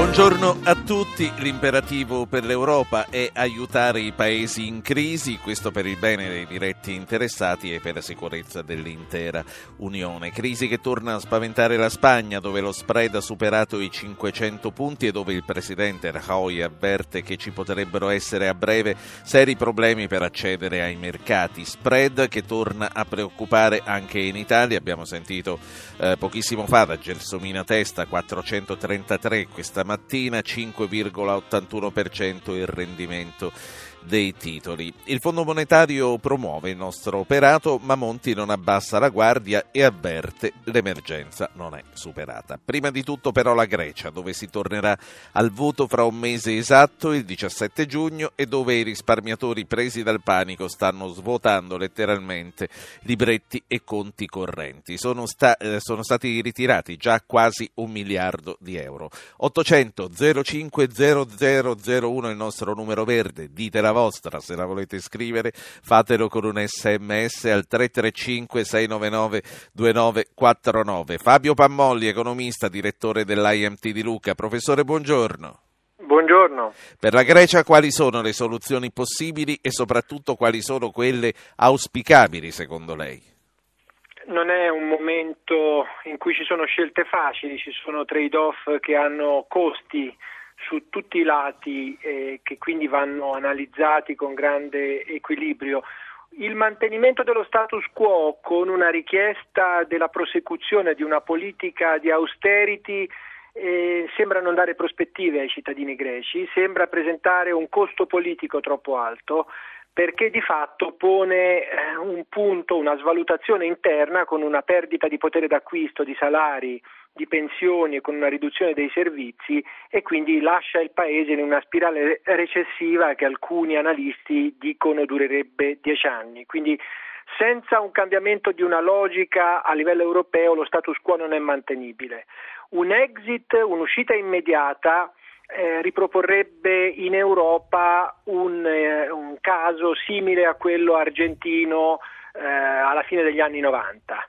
Buongiorno a tutti, l'imperativo per l'Europa è aiutare i paesi in crisi, questo per il bene dei diretti interessati e per la sicurezza dell'intera Unione. Crisi che torna a spaventare la Spagna dove lo spread ha superato i 500 punti e dove il presidente Rajoy avverte che ci potrebbero essere a breve seri problemi per accedere ai mercati. Spread che torna a preoccupare anche in Italia, abbiamo sentito eh, pochissimo fa da Gelsomina Testa 433 questa mattina 5,81% il rendimento dei titoli. Il Fondo Monetario promuove il nostro operato, ma Monti non abbassa la guardia e avverte l'emergenza non è superata. Prima di tutto però la Grecia, dove si tornerà al voto fra un mese esatto, il 17 giugno, e dove i risparmiatori presi dal panico stanno svuotando letteralmente libretti e conti correnti. Sono, sta- eh, sono stati ritirati già quasi un miliardo di euro. 800 05 0001 è il nostro numero verde, ditela la vostra, se la volete scrivere fatelo con un sms al 335 699 2949. Fabio Pammolli, economista, direttore dell'IMT di Luca. Professore, buongiorno. Buongiorno. Per la Grecia quali sono le soluzioni possibili e soprattutto quali sono quelle auspicabili secondo lei? Non è un momento in cui ci sono scelte facili, ci sono trade-off che hanno costi su tutti i lati eh, che quindi vanno analizzati con grande equilibrio. Il mantenimento dello status quo con una richiesta della prosecuzione di una politica di austerity eh, sembra non dare prospettive ai cittadini greci, sembra presentare un costo politico troppo alto perché di fatto pone eh, un punto, una svalutazione interna con una perdita di potere d'acquisto, di salari, di pensioni e con una riduzione dei servizi e quindi lascia il Paese in una spirale recessiva che alcuni analisti dicono durerebbe dieci anni. Quindi senza un cambiamento di una logica a livello europeo lo status quo non è mantenibile. Un exit, un'uscita immediata eh, riproporrebbe in Europa un, eh, un, caso simile a quello argentino eh, alla fine degli anni 90.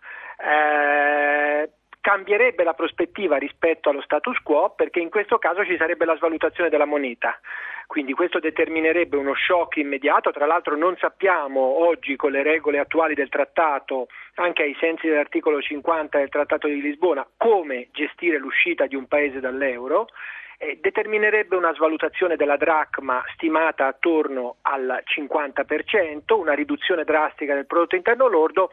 Cambierebbe la prospettiva rispetto allo status quo perché in questo caso ci sarebbe la svalutazione della moneta. Quindi questo determinerebbe uno shock immediato, tra l'altro non sappiamo oggi con le regole attuali del trattato, anche ai sensi dell'articolo 50 del trattato di Lisbona, come gestire l'uscita di un paese dall'euro determinerebbe una svalutazione della dracma stimata attorno al 50%, una riduzione drastica del prodotto interno lordo.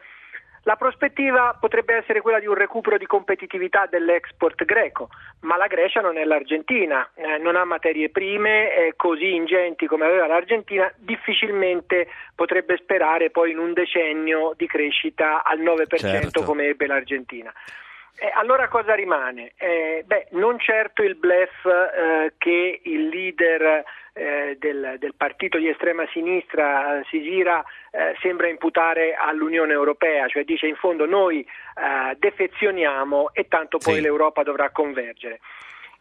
La prospettiva potrebbe essere quella di un recupero di competitività dell'export greco, ma la Grecia non è l'Argentina, eh, non ha materie prime eh, così ingenti come aveva l'Argentina, difficilmente potrebbe sperare poi in un decennio di crescita al 9% certo. come ebbe l'Argentina. Eh, allora cosa rimane? Eh, beh, non certo il blef eh, che il leader eh, del, del, partito di estrema sinistra, eh, Sisira, eh, sembra imputare all'Unione Europea, cioè dice in fondo noi defezioniamo e tanto poi sì. l'Europa dovrà convergere.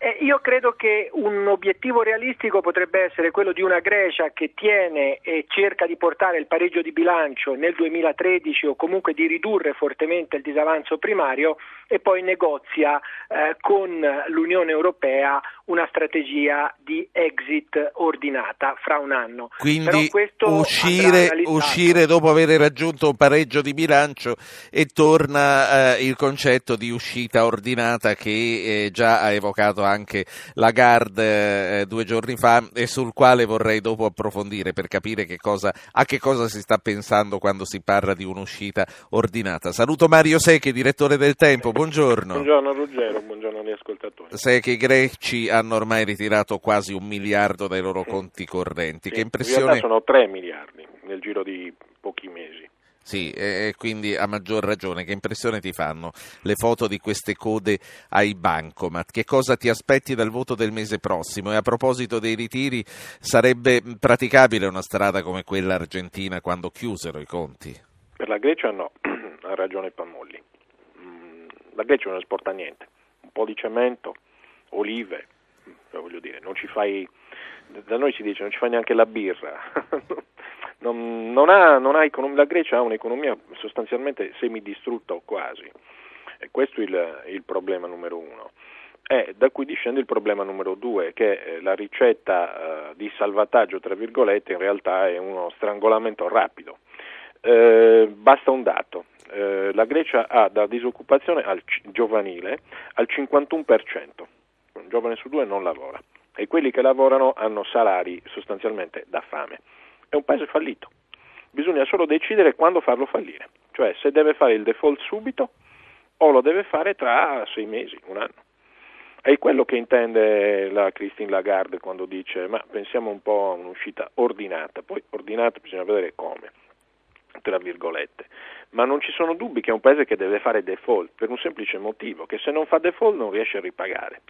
Eh, io credo che un obiettivo realistico potrebbe essere quello di una Grecia che tiene e cerca di portare il pareggio di bilancio nel 2013 o comunque di ridurre fortemente il disavanzo primario e poi negozia eh, con l'Unione Europea una strategia di exit ordinata fra un anno. Quindi uscire, uscire, dopo aver raggiunto un pareggio di bilancio e torna eh, il concetto di uscita ordinata che eh, già ha evocato anche Lagarde eh, due giorni fa e sul quale vorrei dopo approfondire per capire che cosa, a che cosa si sta pensando quando si parla di un'uscita ordinata. Saluto Mario Secchi, direttore del Tempo, buongiorno. Buongiorno Ruggero, buongiorno agli ascoltatori. Sai che i greci hanno ormai ritirato quasi un miliardo dai loro conti correnti. Sì, che impressione... In realtà sono tre miliardi nel giro di pochi mesi. Sì, e quindi a maggior ragione, che impressione ti fanno le foto di queste code ai bancomat? Che cosa ti aspetti dal voto del mese prossimo? E a proposito dei ritiri, sarebbe praticabile una strada come quella argentina quando chiusero i conti? Per la Grecia no, ha ragione Pamolli. Mm, la Grecia non esporta niente, un po' di cemento, olive, voglio dire, non ci fai, da noi si dice non ci fai neanche la birra, non, non ha, non ha econom- la Grecia ha un'economia sostanzialmente semidistrutta o quasi. E questo è il, il problema numero uno. E da cui discende il problema numero due, che eh, la ricetta eh, di salvataggio, tra virgolette, in realtà è uno strangolamento rapido. Eh, basta un dato, eh, la Grecia ha da disoccupazione al, giovanile al 51%, un giovane su due non lavora e quelli che lavorano hanno salari sostanzialmente da fame. È un paese fallito, bisogna solo decidere quando farlo fallire, cioè se deve fare il default subito o lo deve fare tra sei mesi, un anno. È quello che intende la Christine Lagarde quando dice ma pensiamo un po' a un'uscita ordinata, poi ordinata bisogna vedere come, tra virgolette. Ma non ci sono dubbi che è un paese che deve fare default per un semplice motivo, che se non fa default non riesce a ripagare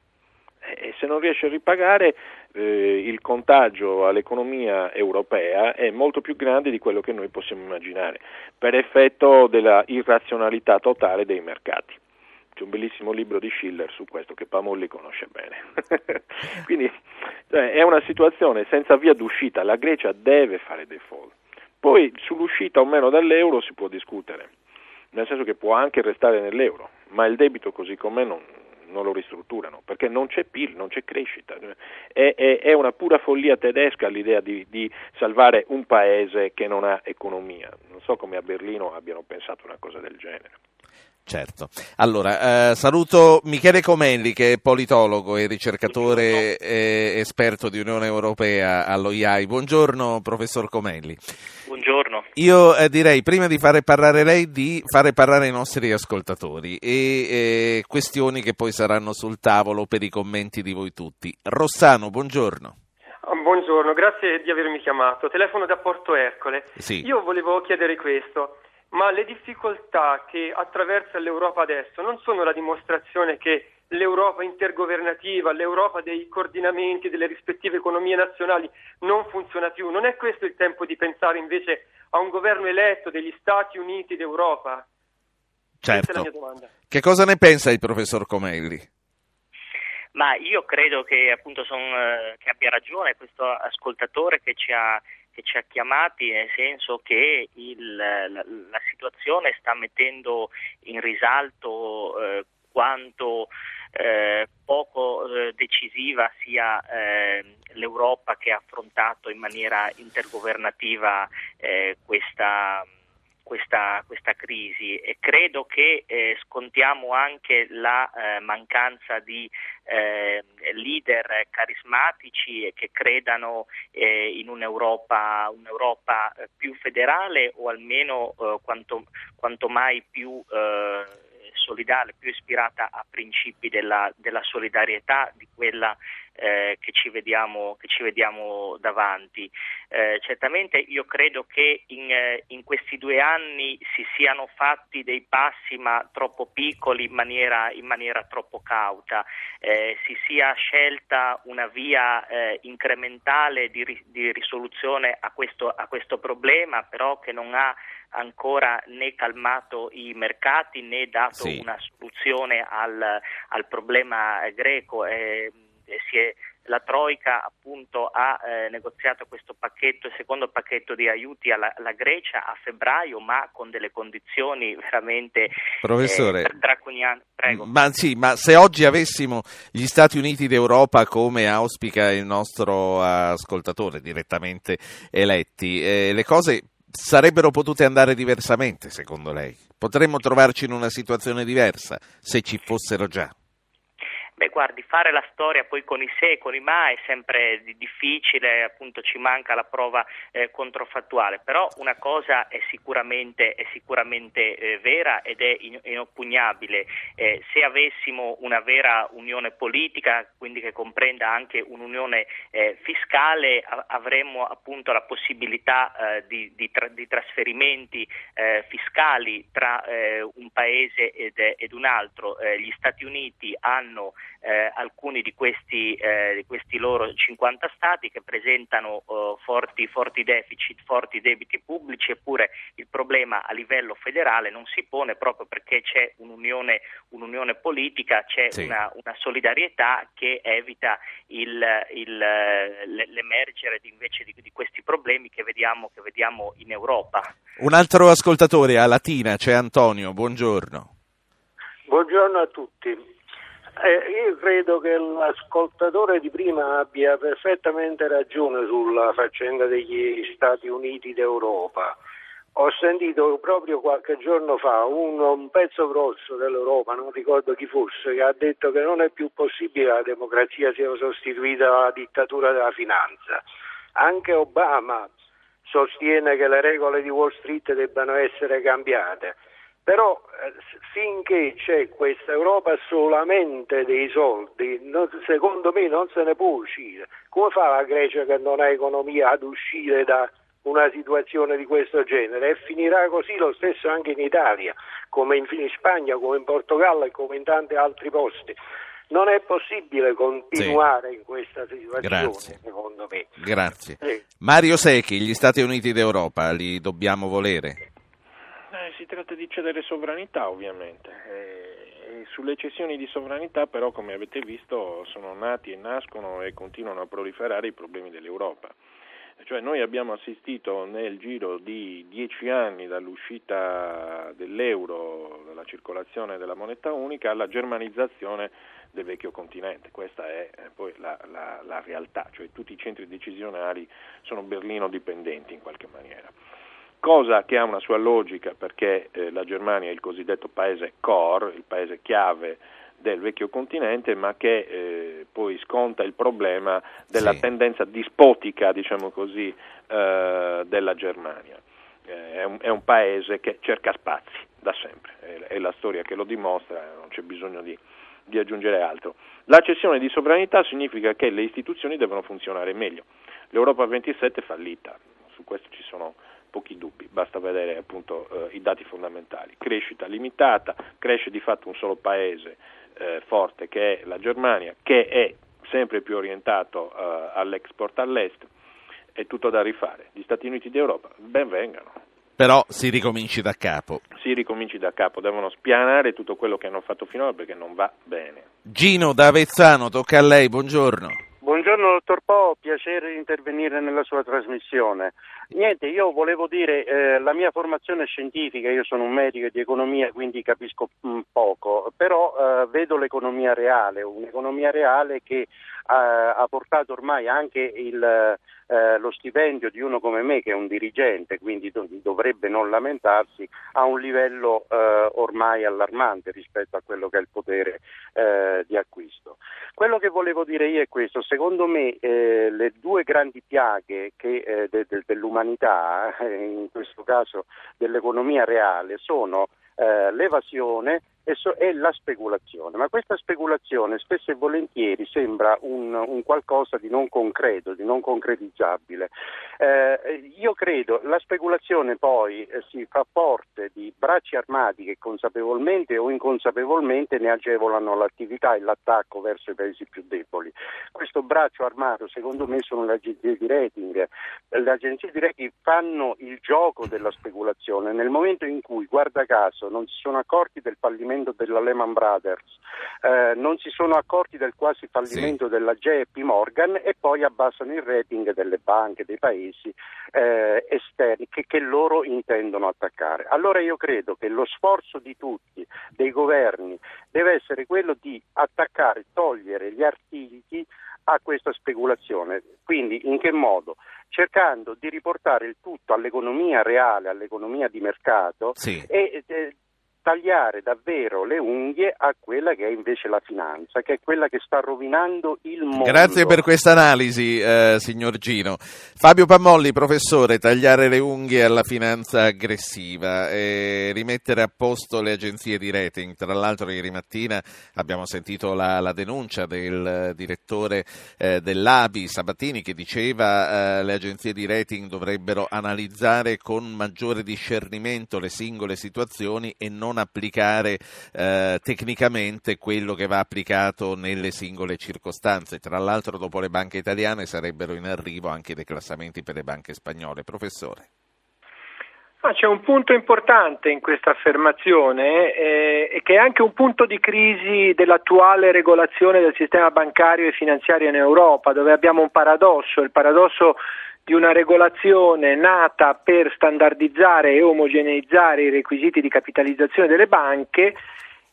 e se non riesce a ripagare eh, il contagio all'economia europea è molto più grande di quello che noi possiamo immaginare, per effetto della irrazionalità totale dei mercati. C'è un bellissimo libro di Schiller su questo che Pamolli conosce bene. Quindi cioè, è una situazione senza via d'uscita, la Grecia deve fare default. Poi sull'uscita o meno dall'euro si può discutere, nel senso che può anche restare nell'euro, ma il debito così com'è non, non lo ristrutturano, perché non c'è PIL, non c'è crescita. È, è, è una pura follia tedesca l'idea di, di, salvare un paese che non ha economia. Non so come a Berlino abbiano pensato una cosa del genere. Certo. Allora, eh, saluto Michele Comenli che è politologo e ricercatore e esperto di Unione Europea allo IAI. Buongiorno professor Comenli. Buongiorno. Io eh, direi prima di fare parlare lei di fare parlare i nostri ascoltatori e eh, questioni che poi saranno sul tavolo per i commenti di voi tutti. Rossano, buongiorno. Buongiorno, grazie di avermi chiamato. Telefono da Porto Ercole. Sì. Io volevo chiedere questo ma le difficoltà che attraversa l'Europa adesso non sono la dimostrazione che l'Europa intergovernativa, l'Europa dei coordinamenti delle rispettive economie nazionali non funziona più. Non è questo il tempo di pensare invece a un governo eletto degli Stati Uniti d'Europa? Certo. Che cosa ne pensa il professor Comelli? Ma io credo che appunto son, eh, che abbia ragione questo ascoltatore che ci ha che ci ha chiamati, nel senso che il, la, la, situazione sta mettendo in risalto eh, quanto eh, poco eh, decisiva sia eh, l'Europa che ha affrontato in maniera intergovernativa eh, questa questa, questa crisi. E credo che eh, scontiamo anche la mancanza di leader carismatici che credano in un'Europa, un'Europa, più federale o almeno quanto, quanto, mai più solidale, più ispirata a principi della, della solidarietà, di quella eh, che, ci vediamo, che, ci vediamo, davanti. Eh, certamente io credo che in, eh, in, questi due anni si siano fatti dei passi ma troppo piccoli in maniera, in maniera troppo cauta, eh, si sia scelta una via eh, incrementale di, di risoluzione a questo, a questo problema, però che non ha ancora né calmato i mercati né dato sì. una soluzione al, al problema greco. Eh, è, la Troica appunto ha eh, negoziato questo pacchetto, il secondo pacchetto di aiuti alla, alla, Grecia a febbraio, ma con delle condizioni veramente Professore, eh, draconiane. Prego. Ma sì, ma se oggi avessimo gli Stati Uniti d'Europa come auspica il nostro ascoltatore direttamente eletti, eh, le cose sarebbero potute andare diversamente, secondo lei? Potremmo trovarci in una situazione diversa se ci fossero già? Beh, guardi, fare la storia poi con i se e con i ma è sempre difficile, appunto ci manca la prova eh, controfattuale, però una cosa è sicuramente, è sicuramente eh, vera ed è inoppugnabile. Eh, se avessimo una vera unione politica, quindi che comprenda anche un'unione eh, fiscale, a- avremmo appunto la possibilità eh, di, di, tra- di, trasferimenti eh, fiscali tra un paese ed, ed un altro. gli Stati Uniti hanno eh, alcuni di questi, eh, di questi, loro 50 stati che presentano eh, forti, forti, deficit, forti debiti pubblici, eppure il problema a livello federale non si pone proprio perché c'è un'unione, un'unione politica, c'è sì. una, una, solidarietà che evita il, il, l'emergere di, invece di, di, questi problemi che vediamo, che vediamo in Europa. Un altro ascoltatore a Latina, c'è Antonio, buongiorno. Buongiorno a tutti. Eh, io credo che l'ascoltatore di prima abbia perfettamente ragione sulla faccenda degli Stati Uniti d'Europa. Ho sentito proprio qualche giorno fa un, un, pezzo grosso dell'Europa, non ricordo chi fosse, che ha detto che non è più possibile che la democrazia sia sostituita alla dittatura della finanza. Anche Obama sostiene che le regole di Wall Street debbano essere cambiate. Però eh, finché c'è questa Europa solamente dei soldi, non, secondo me non se ne può uscire. Come fa la Grecia che non ha economia ad uscire da una situazione di questo genere? E finirà così lo stesso anche in Italia, come in, in Spagna, come in Portogallo e come in tanti altri posti. Non è possibile continuare sì. in questa situazione, Grazie. secondo me. Grazie. Sì. Mario Secchi, gli Stati Uniti d'Europa, li dobbiamo volere? Si tratta di cedere sovranità ovviamente. E, e sulle cessioni di sovranità però come avete visto sono nati e nascono e continuano a proliferare i problemi dell'Europa. Cioè noi abbiamo assistito nel giro di dieci anni dall'uscita dell'euro, dalla circolazione della moneta unica, alla germanizzazione del vecchio continente. Questa è eh, poi la, la, la realtà, cioè tutti i centri decisionali sono Berlino dipendenti in qualche maniera cosa che ha una sua logica perché eh, la Germania è il cosiddetto paese core, il paese chiave del vecchio continente, ma che eh, poi sconta il problema della sì. tendenza dispotica, diciamo così, eh, della Germania. Eh, è un, è, un, paese che cerca spazi da sempre, è, è, la storia che lo dimostra, non c'è bisogno di, di aggiungere altro. La cessione di sovranità significa che le istituzioni devono funzionare meglio. L'Europa 27 è fallita, su questo ci sono pochi dubbi, basta vedere appunto eh, i dati fondamentali. Crescita limitata, cresce di fatto un solo paese eh, forte che è la Germania, che è sempre più orientato eh, all'export all'est, è tutto da rifare. Gli Stati Uniti d'Europa ben vengano. Però si ricominci da capo. Si ricominci da capo, devono spianare tutto quello che hanno fatto finora perché non va bene. Gino da Avezzano, tocca a lei, buongiorno. Buongiorno dottor Po, piacere di intervenire nella sua trasmissione. Niente, io volevo dire, eh, la mia formazione scientifica, io sono un medico di economia, quindi capisco mm, poco, però eh, vedo l'economia reale, un'economia reale che eh, ha portato ormai anche il, eh, lo stipendio di uno come me, che è un dirigente, quindi do- dovrebbe non lamentarsi, a un livello eh, ormai allarmante rispetto a quello che è il potere eh, di acquisto. Quello che volevo dire io è questo, secondo me le due grandi piaghe che, de- de- dell'umanità eh, in questo caso dell'economia reale, sono eh, l'evasione e, la speculazione. Ma questa speculazione spesso e volentieri sembra un, un qualcosa di non concreto, di non concretizzabile. Eh, io credo la speculazione poi eh, si fa forte di bracci armati che consapevolmente o inconsapevolmente ne agevolano l'attività e l'attacco verso i paesi più deboli. Questo braccio armato secondo me sono le agenzie di rating. Le agenzie di rating fanno il gioco della speculazione nel momento in cui, guarda caso, non si sono accorti del fallimento fallimento della Lehman Brothers, eh, non si sono accorti del quasi fallimento sì. della JP Morgan e poi abbassano il rating delle banche, dei paesi eh, esterni che, che loro intendono attaccare. Allora io credo che lo sforzo di tutti, dei governi, deve essere quello di attaccare, togliere gli artigli a questa speculazione. Quindi in che modo? Cercando di riportare il tutto all'economia reale, all'economia di mercato sì. e eh, tagliare davvero le unghie a quella che è invece la finanza, che è quella che sta rovinando il mondo. Grazie per questa analisi, eh, signor Gino. Fabio Pammolli, professore, tagliare le unghie alla finanza aggressiva e rimettere a posto le agenzie di rating. Tra l'altro ieri mattina abbiamo sentito la, la denuncia del direttore eh, dell'ABI Sabatini che diceva eh, le agenzie di rating dovrebbero analizzare con maggiore discernimento le singole situazioni e non non applicare eh, tecnicamente quello che va applicato nelle singole circostanze. Tra l'altro dopo le banche italiane sarebbero in arrivo anche i declassamenti per le banche spagnole. Professore. Ah, c'è un punto importante in questa affermazione eh, che è anche un punto di crisi dell'attuale regolazione del sistema bancario e finanziario in Europa, dove abbiamo un paradosso, il paradosso di una regolazione nata per standardizzare e omogeneizzare i requisiti di capitalizzazione delle banche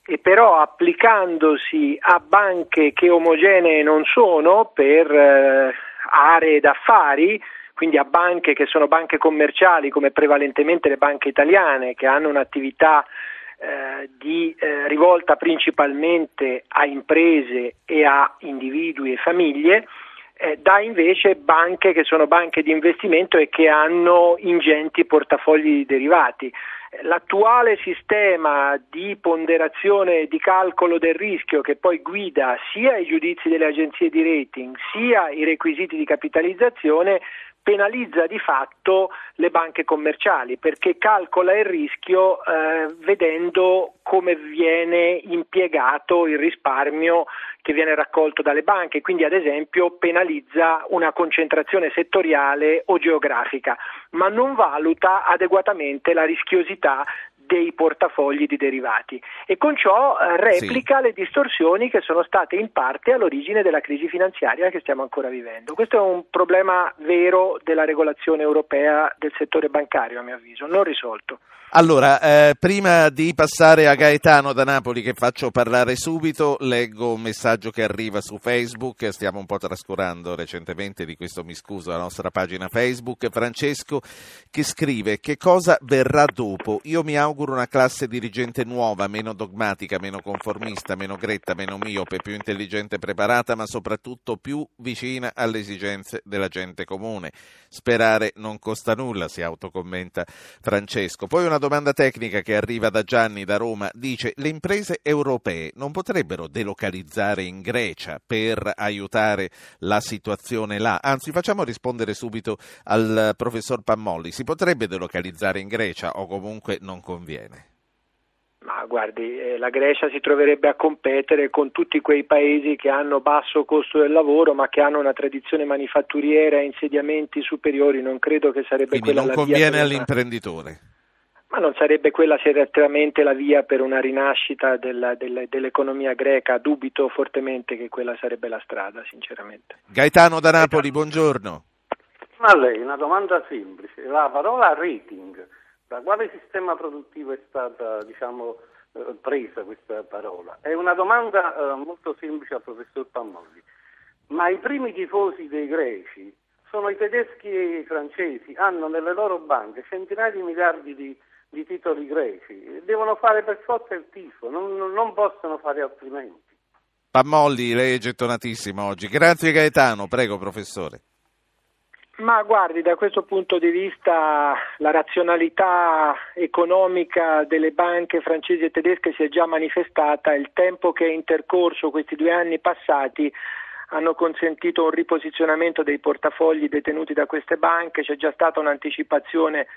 e però applicandosi a banche che omogenee non sono per eh, aree d'affari, quindi a banche che sono banche commerciali come prevalentemente le banche italiane che hanno un'attività eh, di, eh, rivolta principalmente a imprese e a individui e famiglie, eh, da invece banche che sono banche di investimento e che hanno ingenti portafogli derivati. L'attuale sistema di ponderazione e di calcolo del rischio che poi guida sia i giudizi delle agenzie di rating sia i requisiti di capitalizzazione penalizza di fatto le banche commerciali perché calcola il rischio eh, vedendo come viene impiegato il risparmio che viene raccolto dalle banche, quindi ad esempio penalizza una concentrazione settoriale o geografica, ma non valuta adeguatamente la rischiosità dei portafogli di derivati e con ciò eh, replica sì. le distorsioni che sono state in parte all'origine della crisi finanziaria che stiamo ancora vivendo. Questo è un problema vero della regolazione europea del settore bancario, a mio avviso, non risolto. Allora, eh, prima di passare a Gaetano da Napoli che faccio parlare subito, leggo un messaggio che arriva su Facebook, stiamo un po' trascurando recentemente, di questo mi scuso, la nostra pagina Facebook, Francesco che scrive che cosa verrà dopo? Io mi auguro una classe dirigente nuova, meno dogmatica, meno conformista, meno gretta, meno miope, più intelligente e preparata, ma soprattutto più vicina alle esigenze della gente comune. Sperare non costa nulla, si autocommenta Francesco. Poi una domanda tecnica che arriva da Gianni da Roma dice le imprese europee non potrebbero delocalizzare in Grecia per aiutare la situazione là? Anzi, facciamo rispondere subito al professor Pammolli. Si potrebbe delocalizzare in Grecia o comunque non conviene? Ma guardi, eh, la Grecia si troverebbe a competere con tutti quei paesi che hanno basso costo del lavoro ma che hanno una tradizione manifatturiera e insediamenti superiori. Non credo che sarebbe Quindi quella non la conviene via all'imprenditore. Ma non sarebbe quella certamente la via per una rinascita della, della, dell'economia greca? Dubito fortemente che quella sarebbe la strada, sinceramente. Gaetano da Napoli, buongiorno. Ma lei, una domanda semplice. La parola rating da quale sistema produttivo è stata diciamo, eh, presa questa parola? È una domanda eh, molto semplice al professor Pammolli. Ma i primi tifosi dei greci sono i tedeschi e i francesi, hanno nelle loro banche centinaia di miliardi di, di titoli greci, devono fare per forza il tifo, non, non possono fare altrimenti. Pammolli, lei è gettonatissimo oggi. Grazie Gaetano, prego professore. Ma guardi, da questo punto di vista la razionalità economica delle banche francesi e tedesche si è già manifestata, il tempo che è intercorso questi due anni passati hanno consentito un riposizionamento dei portafogli detenuti da queste banche, c'è già stata un'anticipazione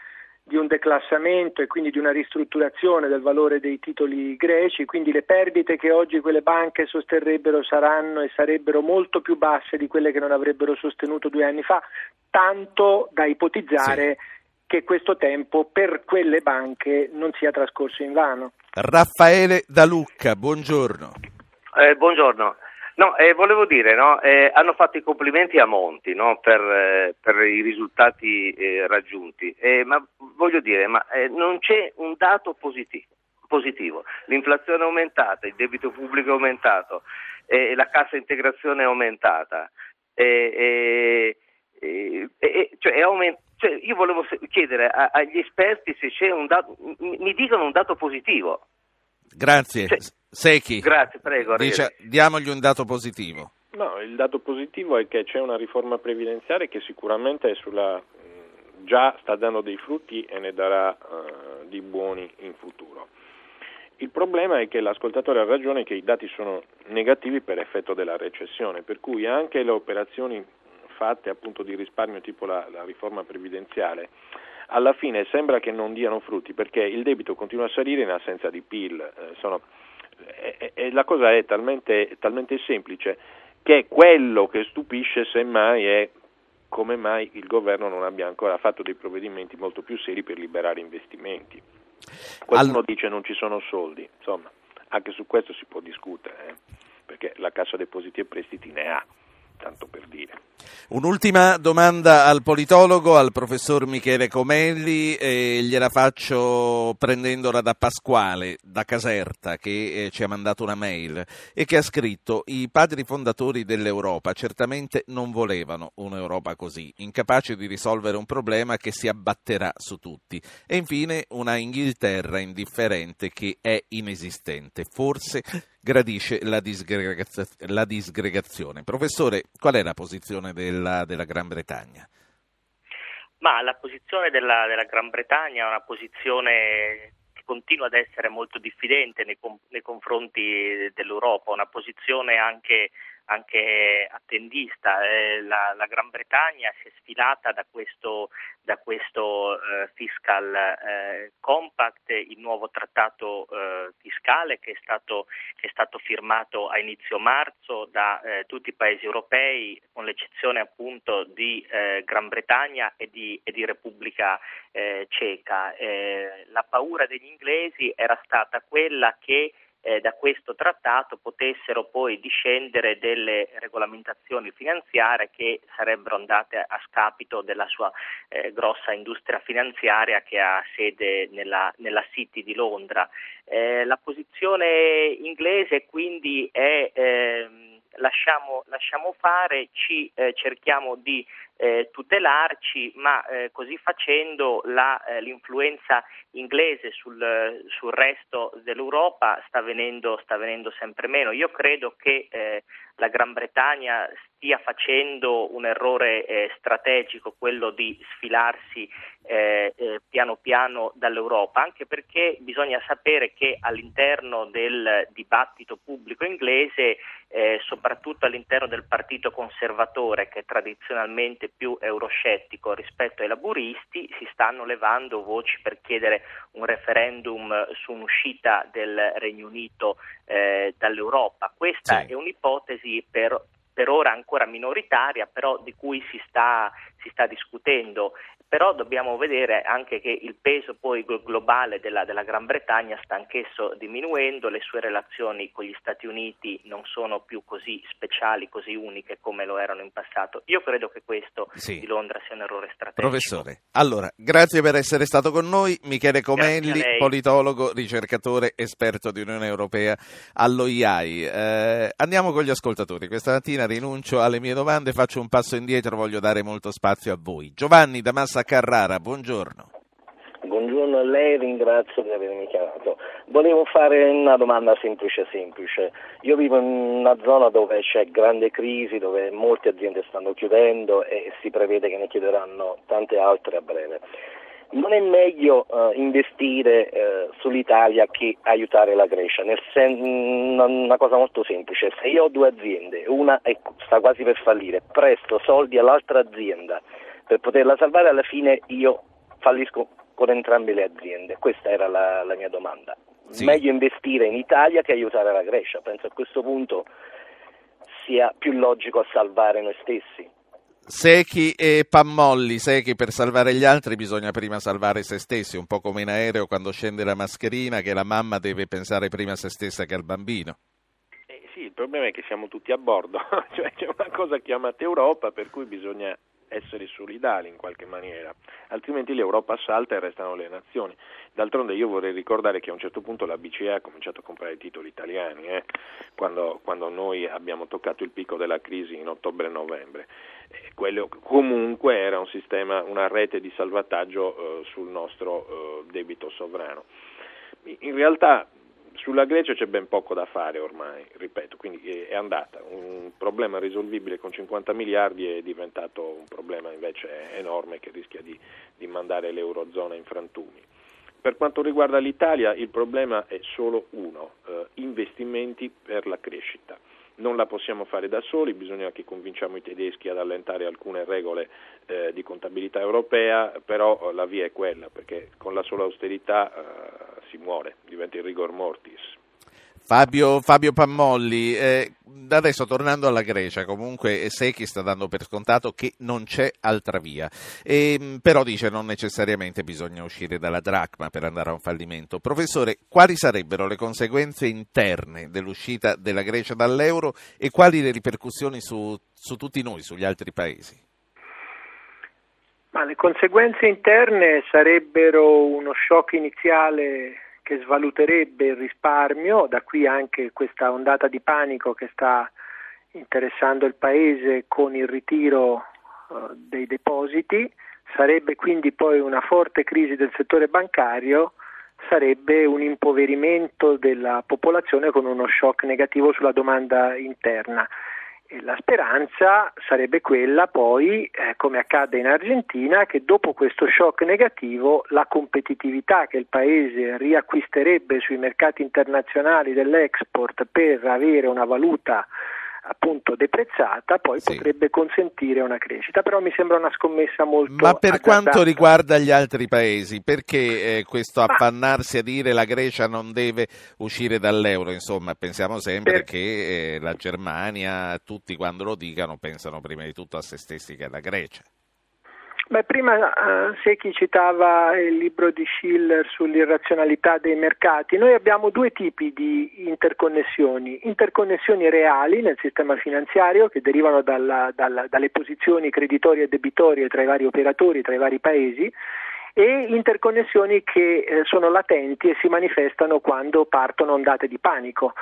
di un declassamento e quindi di una ristrutturazione del valore dei titoli greci, quindi le perdite che oggi quelle banche sosterrebbero saranno e sarebbero molto più basse di quelle che non avrebbero sostenuto due anni fa, tanto da ipotizzare sì. che questo tempo per quelle banche non sia trascorso in vano. Raffaele Da Lucca, buongiorno. Eh, buongiorno. No, eh, volevo dire, no, eh, hanno fatto i complimenti a Monti no, per, eh, per, i risultati eh, raggiunti, eh, ma voglio dire, ma eh, non c'è un dato positivo, positivo. L'inflazione è aumentata, il debito pubblico è aumentato, la cassa integrazione è aumentata. cioè è aument- cioè io volevo chiedere a- agli esperti se c'è un dato, mi dicano un dato positivo. Grazie. Cioè, Secchi. Grazie, prego. Dice, diamogli un dato positivo. No, il dato positivo è che c'è una riforma previdenziale che sicuramente sulla, già sta dando dei frutti e ne darà uh, di buoni in futuro. Il problema è che l'ascoltatore ha ragione che i dati sono negativi per effetto della recessione, per cui anche le operazioni fatte appunto di risparmio tipo la, la riforma previdenziale alla fine sembra che non diano frutti perché il debito continua a salire in assenza di PIL. Eh, sono, e, e, la cosa è talmente, talmente semplice che quello che stupisce semmai è come mai il governo non abbia ancora fatto dei provvedimenti molto più seri per liberare investimenti. Qualcuno All... dice non ci sono soldi, insomma, anche su questo si può discutere, eh? perché la Cassa Depositi e Prestiti ne ha tanto per dire. Un'ultima domanda al politologo, al professor Michele Comelli, e gliela faccio prendendola da Pasquale, da Caserta, che eh, ci ha mandato una mail e che ha scritto i padri fondatori dell'Europa certamente non volevano un'Europa così, incapace di risolvere un problema che si abbatterà su tutti. E infine una Inghilterra indifferente che è inesistente, forse gradisce la, disgregazio- la disgregazione. Professore, qual è la posizione della, della Gran Bretagna? Ma la posizione della, della, Gran Bretagna è una posizione che continua ad essere molto diffidente nei, nei confronti dell'Europa, una posizione anche anche attendista. Eh, la, la, Gran Bretagna si è sfilata da questo, da questo eh, fiscal eh, compact, il nuovo trattato eh, fiscale che è, stato, che è, stato, firmato a inizio marzo da eh, tutti i paesi europei, con l'eccezione appunto di eh, Gran Bretagna e di, e di Repubblica Ceca. la paura degli inglesi era stata quella che eh, da questo trattato potessero poi discendere delle regolamentazioni finanziarie che sarebbero andate a scapito della sua eh, grossa industria finanziaria che ha sede nella, nella City di Londra. Eh, la posizione inglese quindi è ehm, lasciamo, lasciamo fare, ci eh, cerchiamo di eh, tutelarci, ma eh, così facendo la, eh, l'influenza inglese sul, sul, resto dell'Europa sta venendo, sta venendo, sempre meno. Io credo che eh, la Gran Bretagna stia facendo un errore eh, strategico, quello di sfilarsi eh, piano piano dall'Europa, anche perché bisogna sapere che all'interno del dibattito pubblico inglese, soprattutto all'interno del partito conservatore, che è tradizionalmente più euroscettico rispetto ai laburisti, si stanno levando voci per chiedere un referendum su un'uscita del Regno Unito eh, dall'Europa. Questa sì. è un'ipotesi per per ora ancora minoritaria, però di cui si sta, si sta discutendo però dobbiamo vedere anche che il peso poi globale della, della, Gran Bretagna sta anch'esso diminuendo, le sue relazioni con gli Stati Uniti non sono più così speciali, così uniche come lo erano in passato. Io credo che questo sì. di Londra sia un errore strategico. Professore, allora, grazie per essere stato con noi, Michele Comenli, politologo, ricercatore, esperto di Unione Europea all'OIAI. Eh, andiamo con gli ascoltatori, questa mattina rinuncio alle mie domande, faccio un passo indietro, voglio dare molto spazio a voi. Giovanni da Massa Carrara, buongiorno. Buongiorno a lei, ringrazio di avermi chiamato. Volevo fare una domanda semplice semplice. Io vivo in una zona dove c'è grande crisi, dove molte aziende stanno chiudendo e si prevede che ne chiuderanno tante altre a breve. Non è meglio uh, investire uh, sull'Italia che aiutare la Grecia? Sen- una, cosa molto semplice, se io ho due aziende, una è, sta quasi per fallire, presto soldi all'altra azienda per poterla salvare alla fine io fallisco con entrambe le aziende. Questa era la, la mia domanda. Sì. Meglio investire in Italia che aiutare la Grecia. Penso a questo punto sia più logico salvare noi stessi. Secchi e pammolli, secchi per salvare gli altri bisogna prima salvare se stessi, un po' come in aereo quando scende la mascherina che la mamma deve pensare prima a se stessa che al bambino. Eh sì, il problema è che siamo tutti a bordo, cioè c'è una cosa chiamata Europa per cui bisogna essere solidali in qualche maniera, altrimenti l'Europa salta e restano le nazioni. D'altronde io vorrei ricordare che a un certo punto la BCE ha cominciato a comprare titoli italiani, eh, quando, quando, noi abbiamo toccato il picco della crisi in ottobre-novembre. Quello comunque era un sistema, una rete di salvataggio eh, sul nostro eh, debito sovrano. In realtà sulla Grecia c'è ben poco da fare ormai, ripeto, quindi è andata. Un problema risolvibile con 50 miliardi è diventato un problema invece enorme che rischia di, di mandare l'Eurozona in frantumi. Per quanto riguarda l'Italia il problema è solo uno, eh, investimenti per la crescita. Non la possiamo fare da soli, bisogna che convinciamo i tedeschi ad allentare alcune regole eh, di contabilità europea, però la via è quella, perché con la sola austerità eh, si muore, diventa il rigor mortis. Fabio, Fabio Pammolli, eh, adesso tornando alla Grecia, comunque Secchi sta dando per scontato che non c'è altra via, e, però dice non necessariamente bisogna uscire dalla dracma per andare a un fallimento. Professore, quali sarebbero le conseguenze interne dell'uscita della Grecia dall'euro e quali le ripercussioni su, su tutti noi, sugli altri paesi? Ma le conseguenze interne sarebbero uno shock iniziale che svaluterebbe il risparmio, da qui anche questa ondata di panico che sta interessando il Paese con il ritiro uh, dei depositi, sarebbe quindi poi una forte crisi del settore bancario, sarebbe un impoverimento della popolazione con uno shock negativo sulla domanda interna. E la speranza sarebbe quella poi, eh, come accade in Argentina, che dopo questo shock negativo la competitività che il Paese riacquisterebbe sui mercati internazionali dell'export per avere una valuta appunto deprezzata poi sì. potrebbe consentire una crescita, però mi sembra una scommessa molto Ma per azzardata. quanto riguarda gli altri paesi, perché eh, questo affannarsi a dire la Grecia non deve uscire dall'euro, insomma, pensiamo sempre per... che eh, la Germania, tutti quando lo dicano pensano prima di tutto a se stessi che alla Grecia. Beh, prima uh, Secchi citava il libro di Schiller sull'irrazionalità dei mercati. Noi abbiamo due tipi di interconnessioni, interconnessioni reali nel sistema finanziario che derivano dalla, dalla, dalle posizioni creditorie e debitorie tra i vari operatori, tra i vari paesi e interconnessioni che eh, sono latenti e si manifestano quando partono ondate di panico.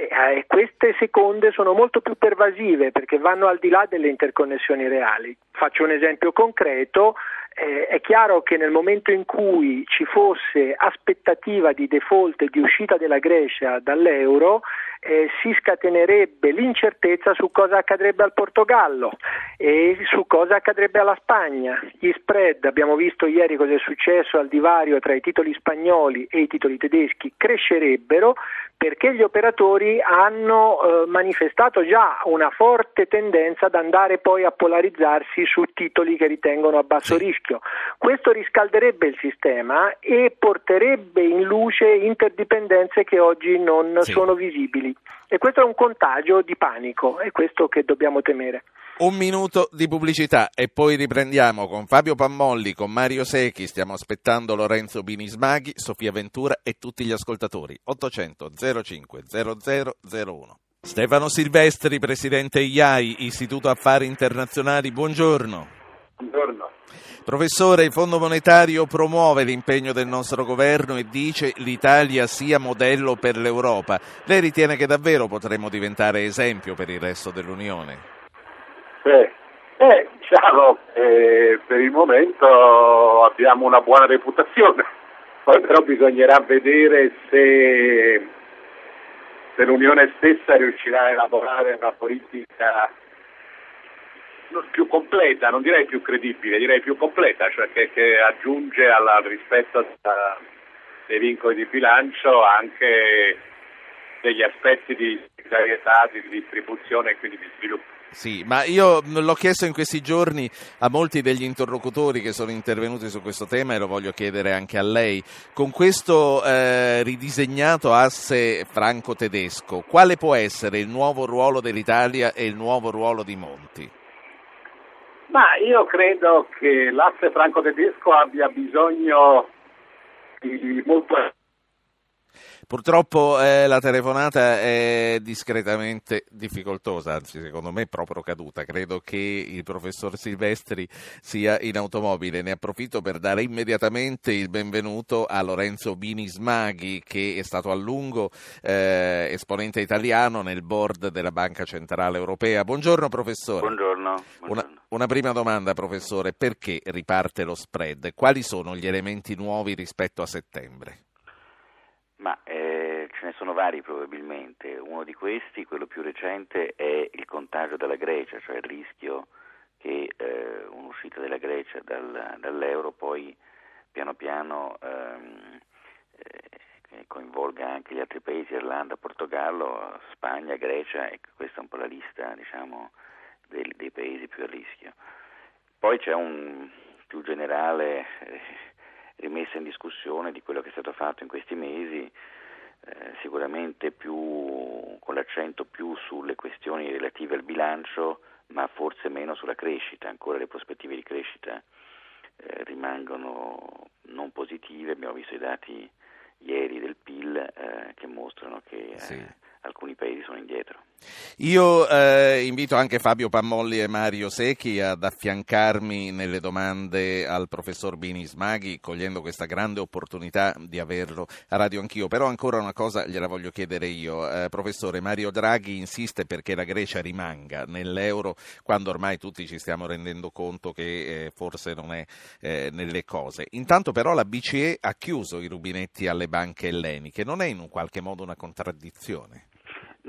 Eh, queste seconde sono molto più pervasive perché vanno al di là delle interconnessioni reali. Faccio un esempio concreto, eh, è chiaro che nel momento in cui ci fosse aspettativa di default e di uscita della Grecia dall'euro, eh, si scatenerebbe l'incertezza su cosa accadrebbe al Portogallo e su cosa accadrebbe alla Spagna. Gli spread, abbiamo visto ieri cosa è successo al divario tra i titoli spagnoli e i titoli tedeschi, crescerebbero perché gli operatori hanno eh, manifestato già una forte tendenza ad andare poi a polarizzarsi su titoli che ritengono a basso sì. rischio. Questo riscalderebbe il sistema e porterebbe in luce interdipendenze che oggi non sì. sono visibili. E questo è un contagio di panico, è questo che dobbiamo temere. Un minuto di pubblicità e poi riprendiamo con Fabio Pammolli, con Mario Secchi, stiamo aspettando Lorenzo Binismaghi, Sofia Ventura e tutti gli ascoltatori. 800 05 0001. Stefano Silvestri, presidente IAI, Istituto Affari Internazionali, buongiorno. Buongiorno. Professore, il Fondo Monetario promuove l'impegno del nostro governo e dice l'Italia sia modello per l'Europa. Lei ritiene che davvero potremmo diventare esempio per il resto dell'Unione? Eh, eh, diciamo che per il momento abbiamo una buona reputazione, poi però bisognerà vedere se, se l'Unione stessa riuscirà a elaborare una politica più completa, non direi più credibile, direi più completa, cioè che, che aggiunge al rispetto da, dei vincoli di bilancio anche degli aspetti di solidarietà, di distribuzione e quindi di sviluppo. Sì, ma io l'ho chiesto in questi giorni a molti degli interlocutori che sono intervenuti su questo tema e lo voglio chiedere anche a lei. Con questo eh, ridisegnato asse franco-tedesco, quale può essere il nuovo ruolo dell'Italia e il nuovo ruolo di Monti? Ma io credo che l'asse franco-tedesco abbia bisogno di molto Purtroppo eh, la telefonata è discretamente difficoltosa, anzi secondo me è proprio caduta. Credo che il professor Silvestri sia in automobile. Ne approfitto per dare immediatamente il benvenuto a Lorenzo Binismaghi che è stato a lungo eh, esponente italiano nel board della Banca Centrale Europea. Buongiorno professore. Buongiorno. buongiorno. Una, una prima domanda professore, perché riparte lo spread? Quali sono gli elementi nuovi rispetto a settembre? Ma eh, ce ne sono vari probabilmente. Uno di questi, quello più recente, è il contagio dalla Grecia, cioè il rischio che eh, un'uscita della Grecia dal, dall'euro poi piano piano ehm, eh, coinvolga anche gli altri paesi, Irlanda, Portogallo, Spagna, Grecia, ecco, questa è un po' la lista diciamo, dei, dei paesi più a rischio. Poi c'è un più generale eh, rimessa in discussione di quello che è stato fatto in questi mesi, eh, sicuramente più, con l'accento più sulle questioni relative al bilancio, ma forse meno sulla crescita, ancora le prospettive di crescita eh, rimangono non positive, abbiamo visto i dati ieri del PIL eh, che mostrano che sì. Eh, alcuni paesi sono indietro. Io eh, invito anche Fabio Pammolli e Mario Secchi ad affiancarmi nelle domande al professor Bini Smaghi, cogliendo questa grande opportunità di averlo a radio anch'io. Però ancora una cosa gliela voglio chiedere io. Eh, professore, Mario Draghi insiste perché la Grecia rimanga nell'euro quando ormai tutti ci stiamo rendendo conto che eh, forse non è eh, nelle cose. Intanto però la BCE ha chiuso i rubinetti alle banche elleniche. Non è in un qualche modo una contraddizione?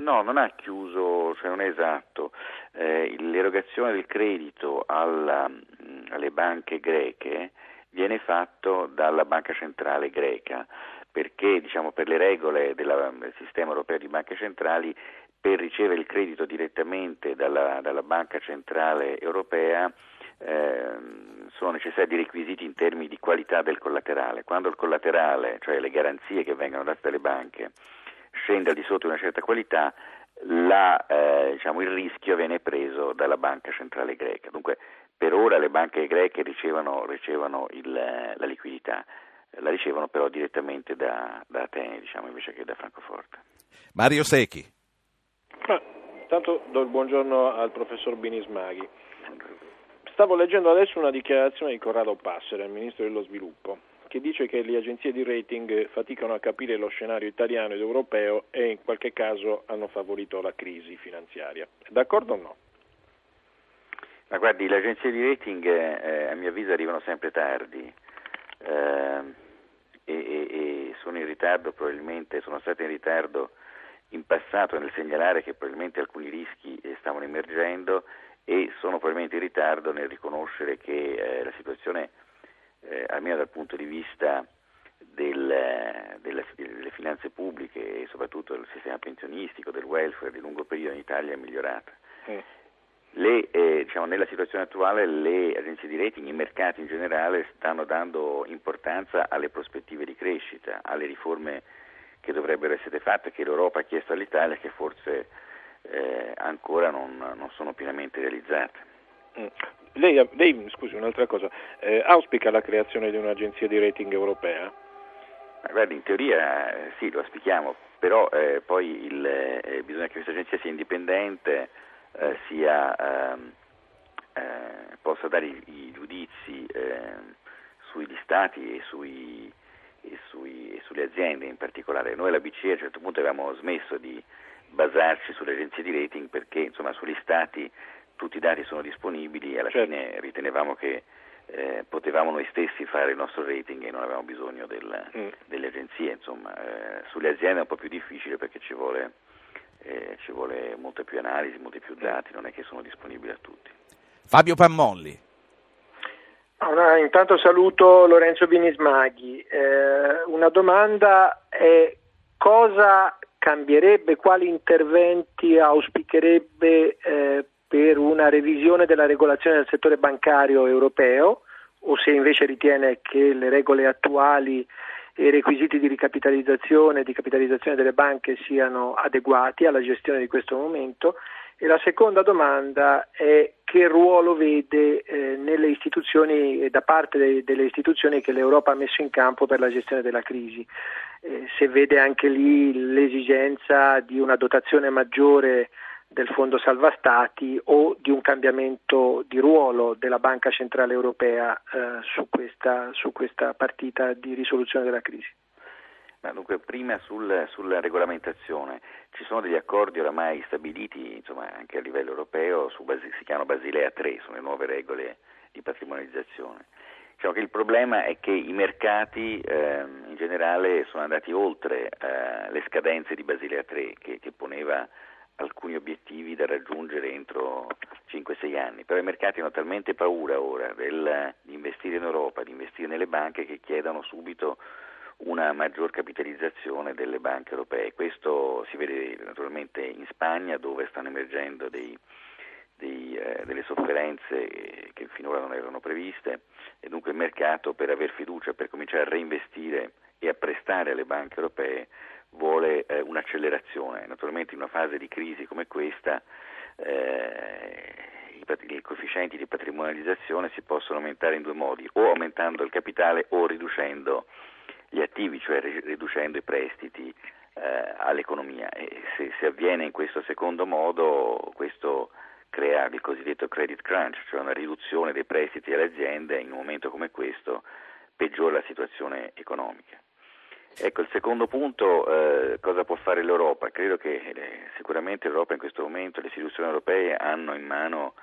No, non ha chiuso, cioè non è esatto. Eh, l'erogazione del credito alla, mm, alle banche greche viene fatto dalla Banca Centrale greca perché diciamo, per le regole della, del sistema europeo di banche centrali per ricevere il credito direttamente dalla, dalla Banca Centrale Europea eh, sono necessari dei requisiti in termini di qualità del collaterale. Quando il collaterale, cioè le garanzie che vengono date dalle banche, scende al di sotto di una certa qualità, la, eh, diciamo, il rischio viene preso dalla banca centrale greca. Dunque, per ora le banche greche ricevono, ricevono il, la liquidità, la ricevono però direttamente da, da Atene, diciamo, invece che da Francoforte. Mario Secchi. Ma, intanto do il buongiorno al professor Binismaghi. Stavo leggendo adesso una dichiarazione di Corrado Passera, il ministro dello sviluppo, che dice che le agenzie di rating faticano a capire lo scenario italiano ed europeo e in qualche caso hanno favorito la crisi finanziaria. D'accordo o no? Ma guardi, le agenzie di rating eh, a mio avviso arrivano sempre tardi eh, e, e, sono in ritardo probabilmente, sono state in ritardo in passato nel segnalare che probabilmente alcuni rischi eh, stavano emergendo e sono probabilmente in ritardo nel riconoscere che eh, la situazione eh, almeno dal punto di vista del, delle, delle, finanze pubbliche e soprattutto del sistema pensionistico, del welfare di lungo periodo in Italia è migliorata. Mm. Le, eh, diciamo, nella situazione attuale le agenzie di rating, i mercati in generale stanno dando importanza alle prospettive di crescita, alle riforme che dovrebbero essere fatte, che l'Europa ha chiesto all'Italia che forse eh, ancora non, non sono pienamente realizzate. Lei, lei, scusi, un'altra cosa, eh, auspica la creazione di un'agenzia di rating europea? Guardi, in teoria eh, sì, lo auspichiamo, però eh, poi il, eh, bisogna che questa agenzia sia indipendente, eh, sia, ehm, eh, possa dare i, i giudizi ehm, sugli stati e, sui, e, sui, e, sulle aziende in particolare. Noi alla BCE a un certo punto avevamo smesso di basarci sulle agenzie di rating perché insomma, sugli stati tutti i dati sono disponibili e alla certo. fine ritenevamo che eh, potevamo noi stessi fare il nostro rating e non avevamo bisogno del, mm. delle agenzie. Insomma, eh, sulle aziende è un po' più difficile perché ci vuole, eh, ci vuole molta più analisi, molti più mm. dati, non è che sono disponibili a tutti. Fabio Pammolli. Una, intanto saluto Lorenzo Binismaghi. Eh, una domanda è cosa cambierebbe, quali interventi auspicherebbe eh, per una revisione della regolazione del settore bancario europeo o se invece ritiene che le regole attuali e i requisiti di ricapitalizzazione e di capitalizzazione delle banche siano adeguati alla gestione di questo momento. E la seconda domanda è che ruolo vede eh, nelle istituzioni da parte de- delle istituzioni che l'Europa ha messo in campo per la gestione della crisi. Eh, se vede anche lì l'esigenza di una dotazione maggiore del Fondo Salva Stati o di un cambiamento di ruolo della Banca Centrale Europea eh, su, questa, su, questa, partita di risoluzione della crisi. Ma dunque, prima sul, sulla regolamentazione, ci sono degli accordi oramai stabiliti insomma, anche a livello europeo, su, si chiamano Basilea 3, sono le nuove regole di patrimonializzazione. Diciamo il problema è che i mercati eh, in generale sono andati oltre eh, le scadenze di Basilea 3 che, che poneva alcuni obiettivi da raggiungere entro 5-6 anni, però i mercati hanno talmente paura ora del, di investire in Europa, di investire nelle banche che chiedono subito una maggior capitalizzazione delle banche europee. Questo si vede naturalmente in Spagna dove stanno emergendo dei, dei, eh, delle sofferenze che finora non erano previste e dunque il mercato per aver fiducia, per cominciare a reinvestire e a prestare alle banche europee vuole eh, un'accelerazione. Naturalmente in una fase di crisi come questa eh, i, i coefficienti di patrimonializzazione si possono aumentare in due modi, o aumentando il capitale o riducendo gli attivi, cioè riducendo i prestiti eh, all'economia. E se, se, avviene in questo secondo modo, questo crea il cosiddetto credit crunch, cioè una riduzione dei prestiti alle aziende in un momento come questo peggiora la situazione economica. Ecco, il secondo punto, eh, cosa può fare l'Europa? Credo che eh, sicuramente l'Europa in questo momento, le istituzioni europee hanno in mano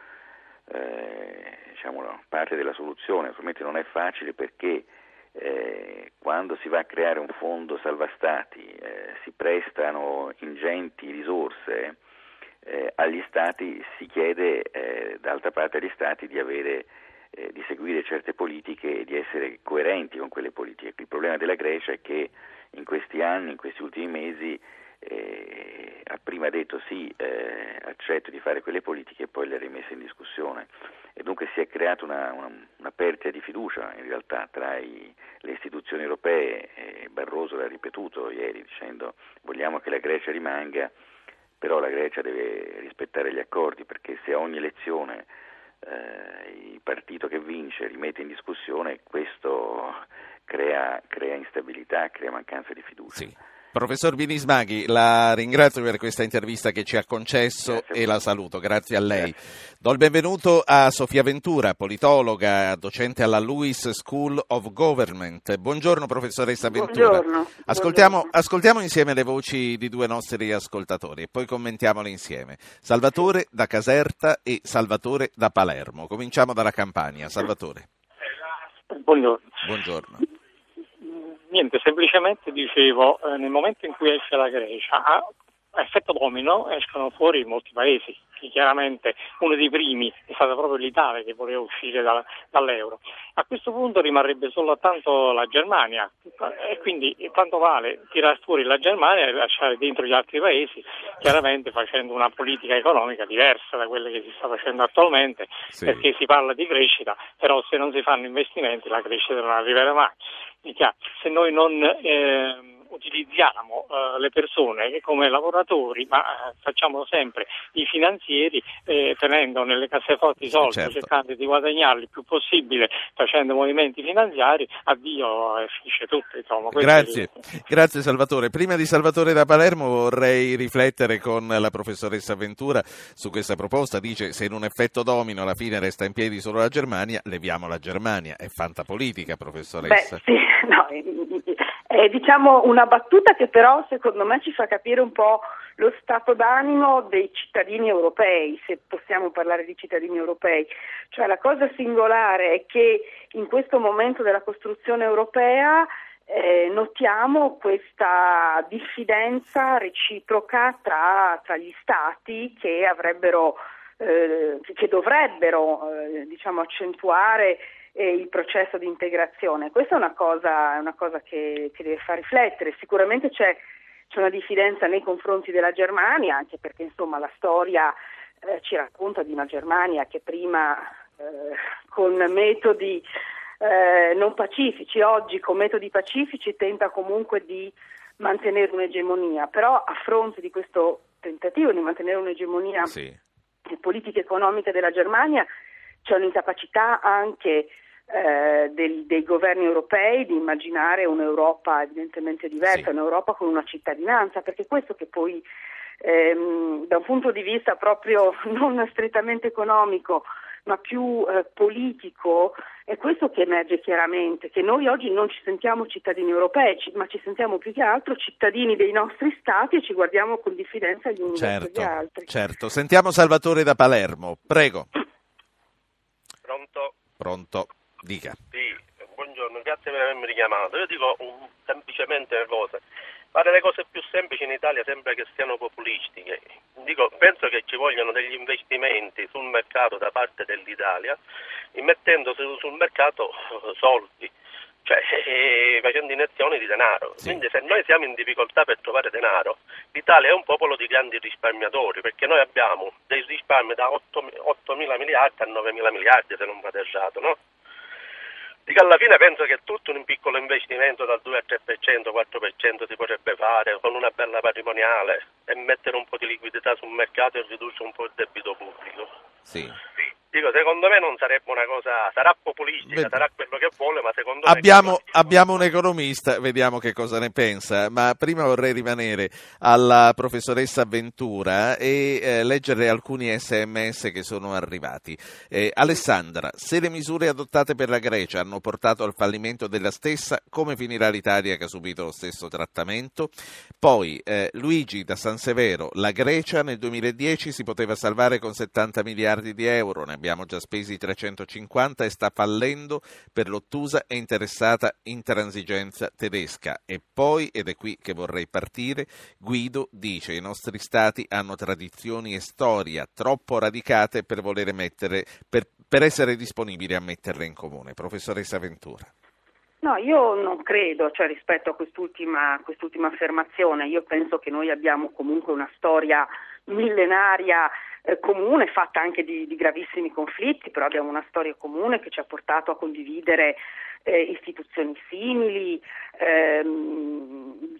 eh, diciamo, parte della soluzione, ovviamente non è facile perché eh, quando si va a creare un fondo salva stati eh, si prestano ingenti risorse eh, agli stati, si chiede d'altra parte agli stati di, avere, eh, di seguire certe politiche e di essere coerenti con quelle politiche. Il problema della Grecia è che in questi anni, in questi ultimi mesi, eh, ha prima detto sì, eh, accetto di fare quelle politiche e poi le ha rimesse in discussione. E dunque si è creata una, una, una perdita di fiducia in realtà tra i, le istituzioni europee e Barroso l'ha ripetuto ieri dicendo vogliamo che la Grecia rimanga, però la Grecia deve rispettare gli accordi perché se a ogni elezione eh, il partito che vince rimette in discussione questo crea, crea instabilità, crea mancanza di fiducia. Sì. Professor Binismaghi, la ringrazio per questa intervista che ci ha concesso Grazie. e la saluto. Grazie a lei. Grazie. Do il benvenuto a Sofia Ventura, politologa, docente alla Lewis School of Government. Buongiorno professoressa Ventura. Buongiorno. Ascoltiamo, Buongiorno. ascoltiamo insieme le voci di due nostri ascoltatori e poi commentiamole insieme. Salvatore da Caserta e Salvatore da Palermo. Cominciamo dalla Campania. Salvatore. Buongiorno. Buongiorno. Niente, semplicemente dicevo, eh, nel momento in cui esce la Grecia, a effetto domino escono fuori molti paesi, chiaramente uno dei primi è stata proprio l'Italia che voleva uscire da, dall'euro. A questo punto rimarrebbe soltanto la Germania e quindi tanto vale tirare fuori la Germania e lasciare dentro gli altri paesi, chiaramente facendo una politica economica diversa da quella che si sta facendo attualmente, sì. perché si parla di crescita, però se non si fanno investimenti la crescita non arriverà mai se noi non eh, utilizziamo eh, le persone come lavoratori, ma eh, facciamo sempre i finanzieri eh, tenendo nelle casseforti i soldi, certo. cercando di guadagnarli il più possibile, facendo movimenti finanziari, addio e finisce tutto. Insomma, Grazie. Grazie Salvatore. Prima di Salvatore da Palermo vorrei riflettere con la professoressa Ventura su questa proposta. Dice se in un effetto domino alla fine resta in piedi solo la Germania, leviamo la Germania. È fantapolitica, professoressa. Beh, sì, no, è diciamo una battuta che però secondo me ci fa capire un po' lo stato d'animo dei cittadini europei, se possiamo parlare di cittadini europei. Cioè la cosa singolare è che in questo momento della costruzione europea eh, notiamo questa diffidenza reciproca tra, tra gli stati che avrebbero eh, che dovrebbero eh, diciamo, accentuare eh, il processo di integrazione. Questa è una cosa, una cosa che, che, deve far riflettere. Sicuramente c'è, c'è, una diffidenza nei confronti della Germania, anche perché insomma, la storia eh, ci racconta di una Germania che prima eh, con metodi eh, non pacifici, oggi con metodi pacifici tenta comunque di mantenere un'egemonia, però a fronte di questo tentativo di mantenere un'egemonia sì. politica e economica della Germania c'è un'incapacità anche eh, del, dei governi europei di immaginare un'Europa evidentemente diversa, sì. un'Europa con una cittadinanza, perché questo che poi ehm, da un punto di vista proprio non strettamente economico ma più eh, politico, è questo che emerge chiaramente, che noi oggi non ci sentiamo cittadini europei, ma ci sentiamo più che altro cittadini dei nostri stati e ci guardiamo con diffidenza gli uni certo, verso gli altri. Certo, sentiamo Salvatore da Palermo, prego. Pronto? Pronto. Dica. Sì, buongiorno, grazie per avermi richiamato. Io dico un, semplicemente una cosa. Fare le cose più semplici in Italia sembra che siano populistiche. Dico, penso che ci vogliono degli investimenti sul mercato da parte dell'Italia, immettendo sul mercato soldi. Cioè, eh, facendo iniezioni di denaro. Quindi se noi siamo in difficoltà per trovare denaro, l'Italia è un popolo di grandi risparmiatori, perché noi abbiamo dei risparmi da 8, mila miliardi a 9 mila miliardi, se non vado errato, no? Dico alla fine penso che tutto un piccolo investimento dal 2 al 3%, 4% si potrebbe fare con una bella patrimoniale e mettere un po' di liquidità sul mercato e ridurre un po' il debito pubblico. Sì. Dico, secondo me non sarebbe una cosa, sarà populistica, Beh, sarà quello che vuole, ma secondo Abbiamo, me... abbiamo un economista, vediamo che cosa ne pensa, ma prima vorrei rimanere alla professoressa Ventura e eh, leggere alcuni sms che sono arrivati. Eh, Alessandra, se le misure adottate per la Grecia hanno portato al fallimento della stessa, come finirà l'Italia che ha subito lo stesso trattamento? Poi eh, Luigi da San Severo, la Grecia nel 2010 si poteva salvare con 70 miliardi di euro, abbiamo già spesi 350 e sta fallendo per l'ottusa e interessata intransigenza tedesca. E poi, ed è qui che vorrei partire, Guido dice i nostri stati hanno tradizioni e storia troppo radicate per volere mettere, per, per essere disponibili a metterle in comune. Professoressa Ventura. No, io non credo, cioè rispetto a quest'ultima, quest'ultima affermazione, io penso che noi abbiamo comunque una storia millenaria eh, comune, fatta anche di, di, gravissimi conflitti, però abbiamo una storia comune che ci ha portato a condividere eh, istituzioni simili, ehm,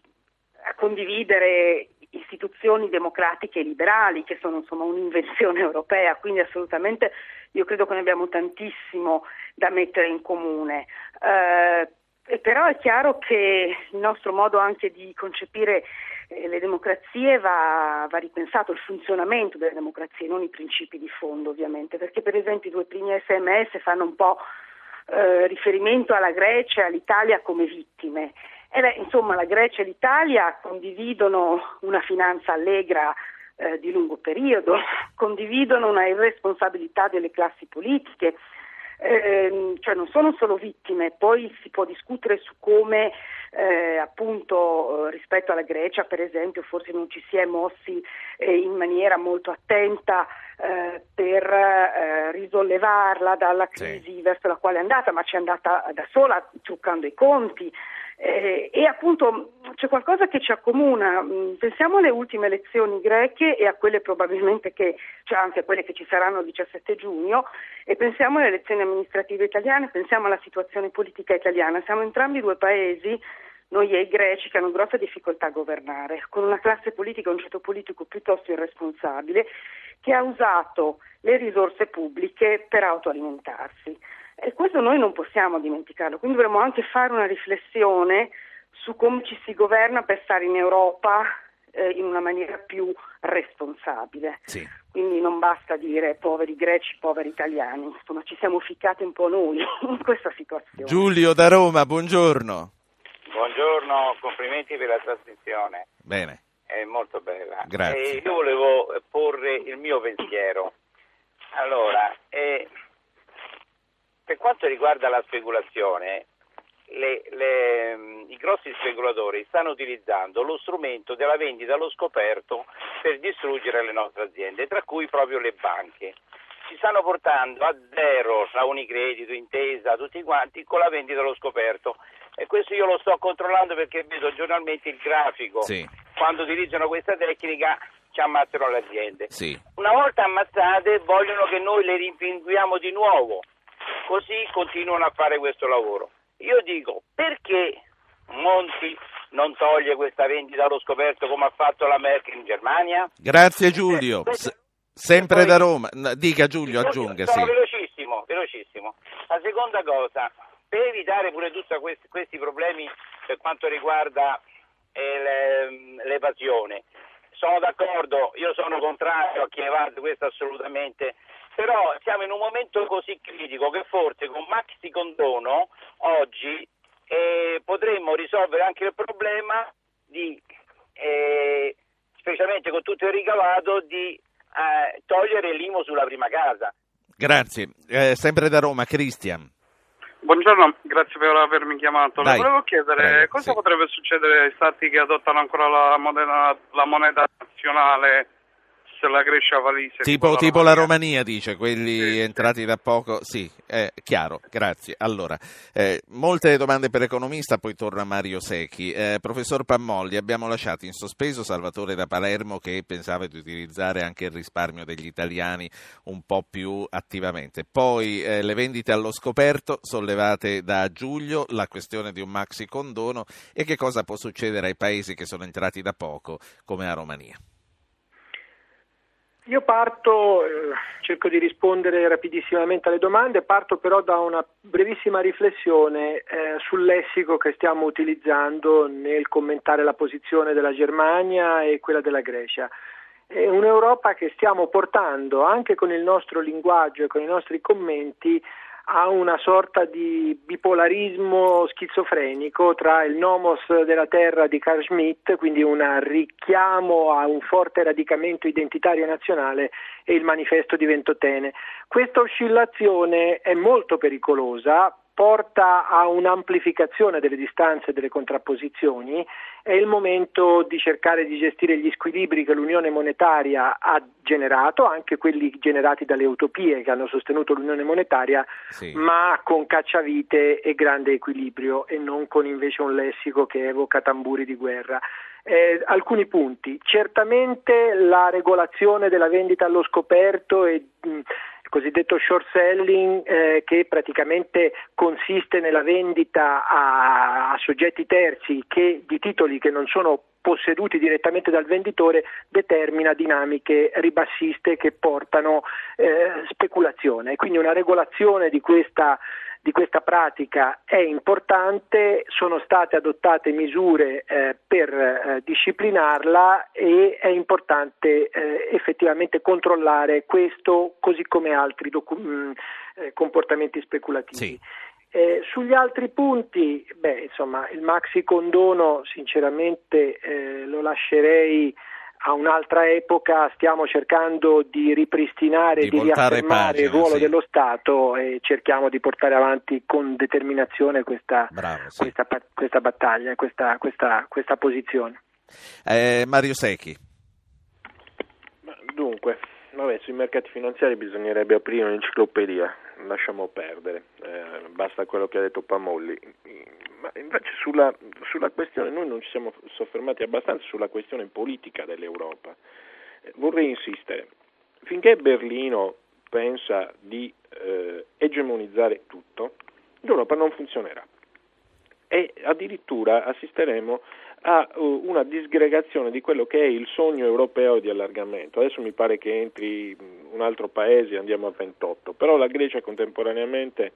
a condividere istituzioni democratiche e liberali che sono insomma un'invenzione europea, quindi assolutamente io credo che ne abbiamo tantissimo da mettere in comune. Eh, però è chiaro che il nostro modo anche di concepire eh, le democrazie va, va, ripensato, il funzionamento delle democrazie, non i principi di fondo ovviamente, perché per esempio i due primi sms fanno un po' eh, riferimento alla Grecia e all'Italia come vittime. E beh, insomma la Grecia e l'Italia condividono una finanza allegra eh, di lungo periodo, condividono una irresponsabilità delle classi politiche, eh, cioè non sono solo vittime, poi si può discutere su come eh, appunto rispetto alla Grecia per esempio forse non ci si è mossi eh, in maniera molto attenta eh, per eh, risollevarla dalla crisi sì. verso la quale è andata, ma ci è andata da sola truccando i conti. Eh, e appunto c'è qualcosa che ci accomuna, mm, pensiamo alle ultime elezioni greche e a quelle probabilmente che, cioè anche a quelle che ci saranno il 17 giugno e pensiamo alle elezioni amministrative italiane, pensiamo alla situazione politica italiana, siamo entrambi due paesi noi e i greci che hanno grossa difficoltà a governare, con una classe politica, un ceto politico piuttosto irresponsabile che ha usato le risorse pubbliche per autoalimentarsi. E questo noi non possiamo dimenticarlo, quindi dovremmo anche fare una riflessione su come ci si governa per stare in Europa eh, in una maniera più responsabile. Sì. Quindi non basta dire poveri greci, poveri italiani, insomma ci siamo ficcati un po' noi in questa situazione. Giulio da Roma, buongiorno. Buongiorno, complimenti per la trasmissione. Bene. È molto bella. Grazie. E io volevo porre il mio pensiero. Allora, eh, per quanto riguarda la speculazione, le, le, i grossi speculatori stanno utilizzando lo strumento della vendita allo scoperto per distruggere le nostre aziende, tra cui proprio le banche. Ci stanno portando a zero la Unicredito, Intesa, tutti quanti con la vendita allo scoperto. E questo io lo sto controllando perché vedo giornalmente il grafico. Sì. Quando utilizzano questa tecnica ci ammazzano le aziende. Sì. Una volta ammazzate vogliono che noi le rimpinguiamo di nuovo così continuano a fare questo lavoro. Io dico perché Monti non toglie questa vendita allo scoperto come ha fatto la Merkel in Germania? Grazie Giulio. S- sempre da Roma. Dica Giulio, aggiunga. Sono sì. velocissimo, velocissimo. La seconda cosa, per evitare pure tutti questi, questi problemi per quanto riguarda eh, l'evasione, sono d'accordo, io sono contrario a chi evade questo assolutamente, però siamo in un momento così critico che forse con maxi condono oggi eh, potremmo risolvere anche il problema di, eh, specialmente con tutto il ricavato, di eh, togliere l'IMO sulla prima casa. Grazie, eh, sempre da Roma, Cristian. Buongiorno, grazie per avermi chiamato. Dai, Le volevo chiedere prego, cosa sì. potrebbe succedere ai stati che adottano ancora la moneta, la moneta nazionale la Grecia valise. Tipo, tipo la Romania dice, quelli entrati da poco, sì, è chiaro, grazie. Allora, eh, molte domande per economista, poi torna Mario Secchi. Eh, professor Pammolli, abbiamo lasciato in sospeso Salvatore da Palermo che pensava di utilizzare anche il risparmio degli italiani un po' più attivamente. Poi eh, le vendite allo scoperto sollevate da Giulio, la questione di un maxi condono e che cosa può succedere ai paesi che sono entrati da poco come la Romania. Io parto, eh, cerco di rispondere rapidissimamente alle domande, parto però da una brevissima riflessione eh, sul lessico che stiamo utilizzando nel commentare la posizione della Germania e quella della Grecia. È un'Europa che stiamo portando anche con il nostro linguaggio e con i nostri commenti a una sorta di bipolarismo schizofrenico tra il nomos della terra di Carl Schmitt, quindi un richiamo a un forte radicamento identitario nazionale, e il manifesto di Ventotene. Questa oscillazione è molto pericolosa porta a un'amplificazione delle distanze e delle contrapposizioni, è il momento di cercare di gestire gli squilibri che l'Unione monetaria ha generato, anche quelli generati dalle utopie che hanno sostenuto l'Unione monetaria, sì. ma con cacciavite e grande equilibrio e non con invece un lessico che evoca tamburi di guerra. Eh, alcuni punti. Certamente la regolazione della vendita allo scoperto e mh, il cosiddetto short selling eh, che praticamente consiste nella vendita a, a soggetti terzi che, di titoli che non sono posseduti direttamente dal venditore determina dinamiche ribassiste che portano eh, speculazione. Quindi una regolazione di questa di questa pratica è importante, sono state adottate misure eh, per eh, disciplinarla e è importante eh, effettivamente controllare questo così come altri docu- mh, mm, eh, comportamenti speculativi. Sì. Eh, sugli altri punti, beh, insomma, il maxi condono sinceramente eh, lo lascerei a un'altra epoca stiamo cercando di ripristinare, di, di riaffermare pagina, il ruolo sì. dello Stato e cerchiamo di portare avanti con determinazione questa, Bravo, sì. questa, questa battaglia, questa, questa, questa posizione. Eh, Mario Secchi. Dunque, vabbè, sui mercati finanziari bisognerebbe aprire un'enciclopedia, lasciamo perdere, eh, basta quello che ha detto Pamolli ma invece sulla, sulla, questione, noi non ci siamo soffermati abbastanza sulla questione politica dell'Europa. Eh, vorrei insistere, finché Berlino pensa di eh, egemonizzare tutto, l'Europa non funzionerà e addirittura assisteremo a uh, una disgregazione di quello che è il sogno europeo di allargamento. Adesso mi pare che entri un altro paese andiamo a 28, però la Grecia contemporaneamente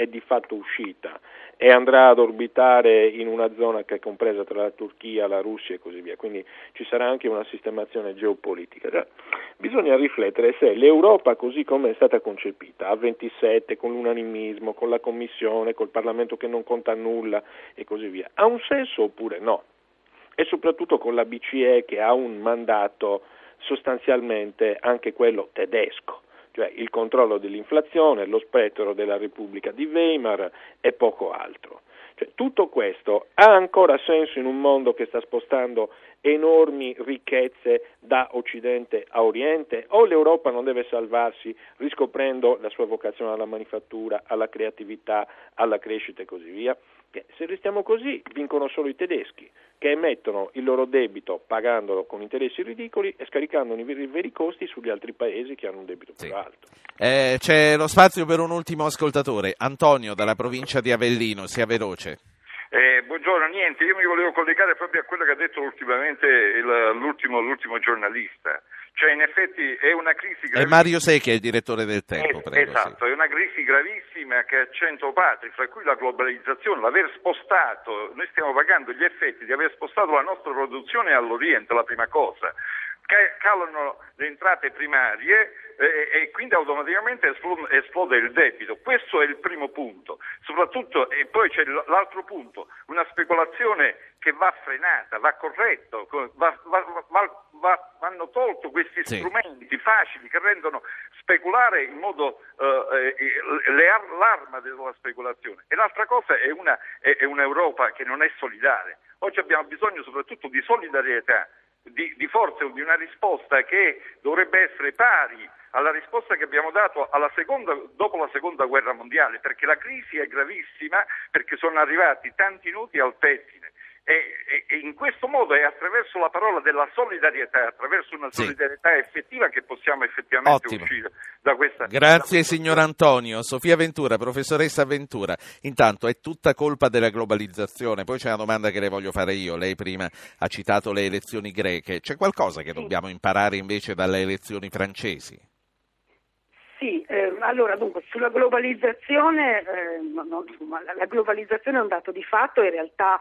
è di fatto uscita e andrà ad orbitare in una zona che è compresa tra la Turchia, la Russia e così via, quindi ci sarà anche una sistemazione geopolitica. Cioè, bisogna riflettere se l'Europa così come è stata concepita, a 27, con l'unanimismo, con la Commissione, col Parlamento che non conta nulla e così via, ha un senso oppure no? E soprattutto con la BCE che ha un mandato sostanzialmente anche quello tedesco cioè il controllo dell'inflazione, lo spettro della Repubblica di Weimar e poco altro. Cioè, tutto questo ha ancora senso in un mondo che sta spostando enormi ricchezze da Occidente a Oriente o l'Europa non deve salvarsi riscoprendo la sua vocazione alla manifattura, alla creatività, alla crescita e così via? Se restiamo così vincono solo i tedeschi che emettono il loro debito pagandolo con interessi ridicoli e scaricando i veri costi sugli altri paesi che hanno un debito più alto. Eh, c'è lo spazio per un ultimo ascoltatore, Antonio dalla provincia di Avellino, sia veloce. Eh, buongiorno, niente, io mi volevo collegare proprio a quello che ha detto ultimamente il, l'ultimo, l'ultimo giornalista. Cioè, in effetti è una crisi gravissima. È Mario Secchi, è il direttore del Tempo, eh, prego, Esatto, sì. è una crisi gravissima che ha cento patri, fra cui la globalizzazione, l'aver spostato, noi stiamo pagando gli effetti di aver spostato la nostra produzione all'Oriente, la prima cosa. Calano le entrate primarie eh, e quindi automaticamente esplode, esplode, il debito. Questo è il primo punto. Soprattutto, e poi c'è l'altro punto, una speculazione che va frenata, va corretto, va, va, va, vanno tolto questi sì. strumenti facili che rendono speculare in modo eh, eh, l'arma della speculazione. E l'altra cosa è, una, è, è un'Europa che non è solidale. Oggi abbiamo bisogno soprattutto di solidarietà di, di forze o di una risposta che dovrebbe essere pari alla risposta che abbiamo dato seconda, dopo la seconda guerra mondiale, perché la crisi è gravissima, perché sono arrivati tanti noti al pettine. E, e, e, in questo modo è attraverso la parola della solidarietà, attraverso una Sì. solidarietà effettiva che possiamo effettivamente Ottimo. uscire da questa. Grazie signor Antonio. Sofia Ventura, professoressa Ventura. Intanto è tutta colpa della globalizzazione. Poi c'è una domanda che le voglio fare io. Lei prima ha citato le elezioni greche. C'è qualcosa che dobbiamo imparare invece dalle elezioni francesi? Sì, eh, allora dunque sulla globalizzazione, eh, no, no, la globalizzazione è un dato di fatto, in realtà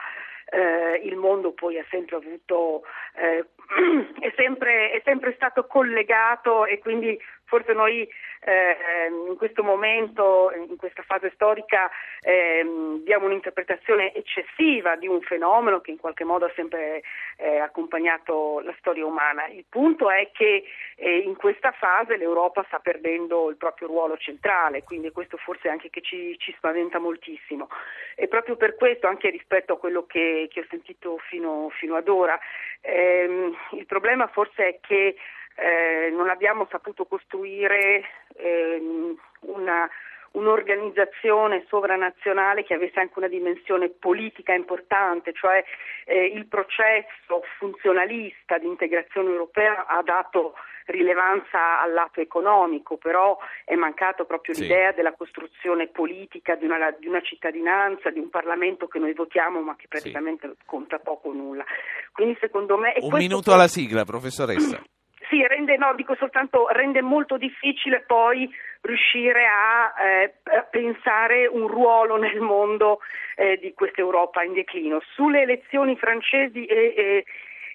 eh, il mondo poi ha sempre avuto, eh, è, sempre, è sempre stato collegato e quindi forse noi in questo momento, in questa fase storica, ehm, diamo un'interpretazione eccessiva di un fenomeno che in qualche modo ha sempre eh, accompagnato la storia umana. Il punto è che eh, in questa fase l'Europa sta perdendo il proprio ruolo centrale, quindi questo forse anche che ci, ci spaventa moltissimo. E proprio per questo, anche rispetto a quello che, che ho sentito fino, fino ad ora, ehm, il problema forse è che eh, non abbiamo saputo costruire ehm, una, un'organizzazione sovranazionale che avesse anche una dimensione politica importante, cioè eh, il processo funzionalista di integrazione europea ha dato rilevanza al lato economico, però è mancato proprio Sì. l'idea della costruzione politica di una, di una cittadinanza, di un Parlamento che noi votiamo ma che praticamente conta poco o nulla. Quindi secondo me... Un minuto alla sigla, professoressa. Sì, rende, no, dico soltanto, rende molto difficile poi riuscire a eh, a pensare un ruolo nel mondo eh, di questa Europa in declino. Sulle elezioni francesi e, e-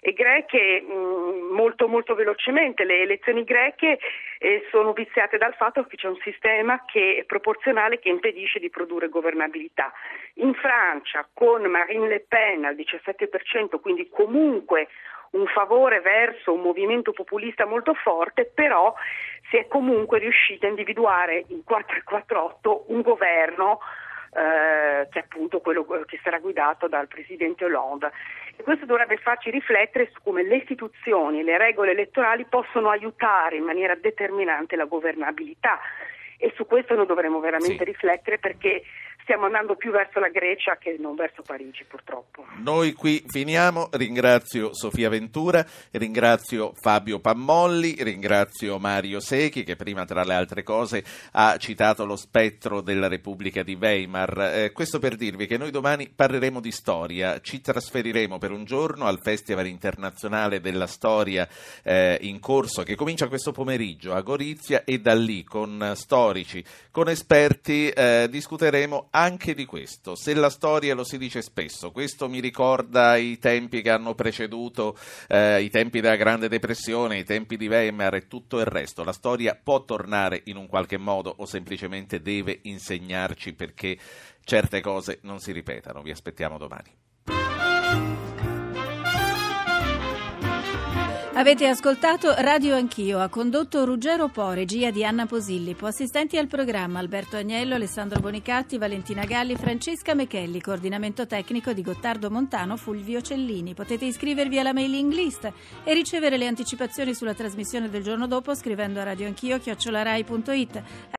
e greche, mh, molto molto velocemente, le elezioni greche eh, sono viziate dal fatto che c'è un sistema che è proporzionale che impedisce di produrre governabilità. In Francia, con Marine Le Pen al 17%, quindi comunque un favore verso un movimento populista molto forte, però si è comunque riusciti a individuare in 448 un governo eh, che è appunto quello che sarà guidato dal presidente Hollande. E questo dovrebbe farci riflettere su come le istituzioni e le regole elettorali possono aiutare in maniera determinante la governabilità. E su questo noi dovremmo veramente Sì. riflettere perché stiamo andando più verso la Grecia che non verso Parigi, purtroppo. Noi qui finiamo, ringrazio Sofia Ventura, ringrazio Fabio Pammolli, ringrazio Mario Secchi che prima tra le altre cose ha citato lo spettro della Repubblica di Weimar. Eh, questo per dirvi che noi domani parleremo di storia, ci trasferiremo per un giorno al Festival internazionale della storia eh, in corso che comincia questo pomeriggio a Gorizia e da lì con storici, con esperti eh, discuteremo anche di questo. Se la storia lo si dice spesso, questo mi ricorda i tempi che hanno preceduto eh, i tempi della Grande Depressione, i tempi di Weimar e tutto il resto. La storia può tornare in un qualche modo o semplicemente deve insegnarci perché certe cose non si ripetano. Vi aspettiamo domani. Avete ascoltato Radio Anch'io, ha condotto Ruggero Po, regia di Anna Posillipo, assistenti al programma Alberto Agnello, Alessandro Bonicatti, Valentina Galli, Francesca Mechelli, coordinamento tecnico di Gottardo Montano, Fulvio Cellini. Potete iscrivervi alla mailing list e ricevere le anticipazioni sulla trasmissione del giorno dopo scrivendo a radioanchio chiocciolarai.it.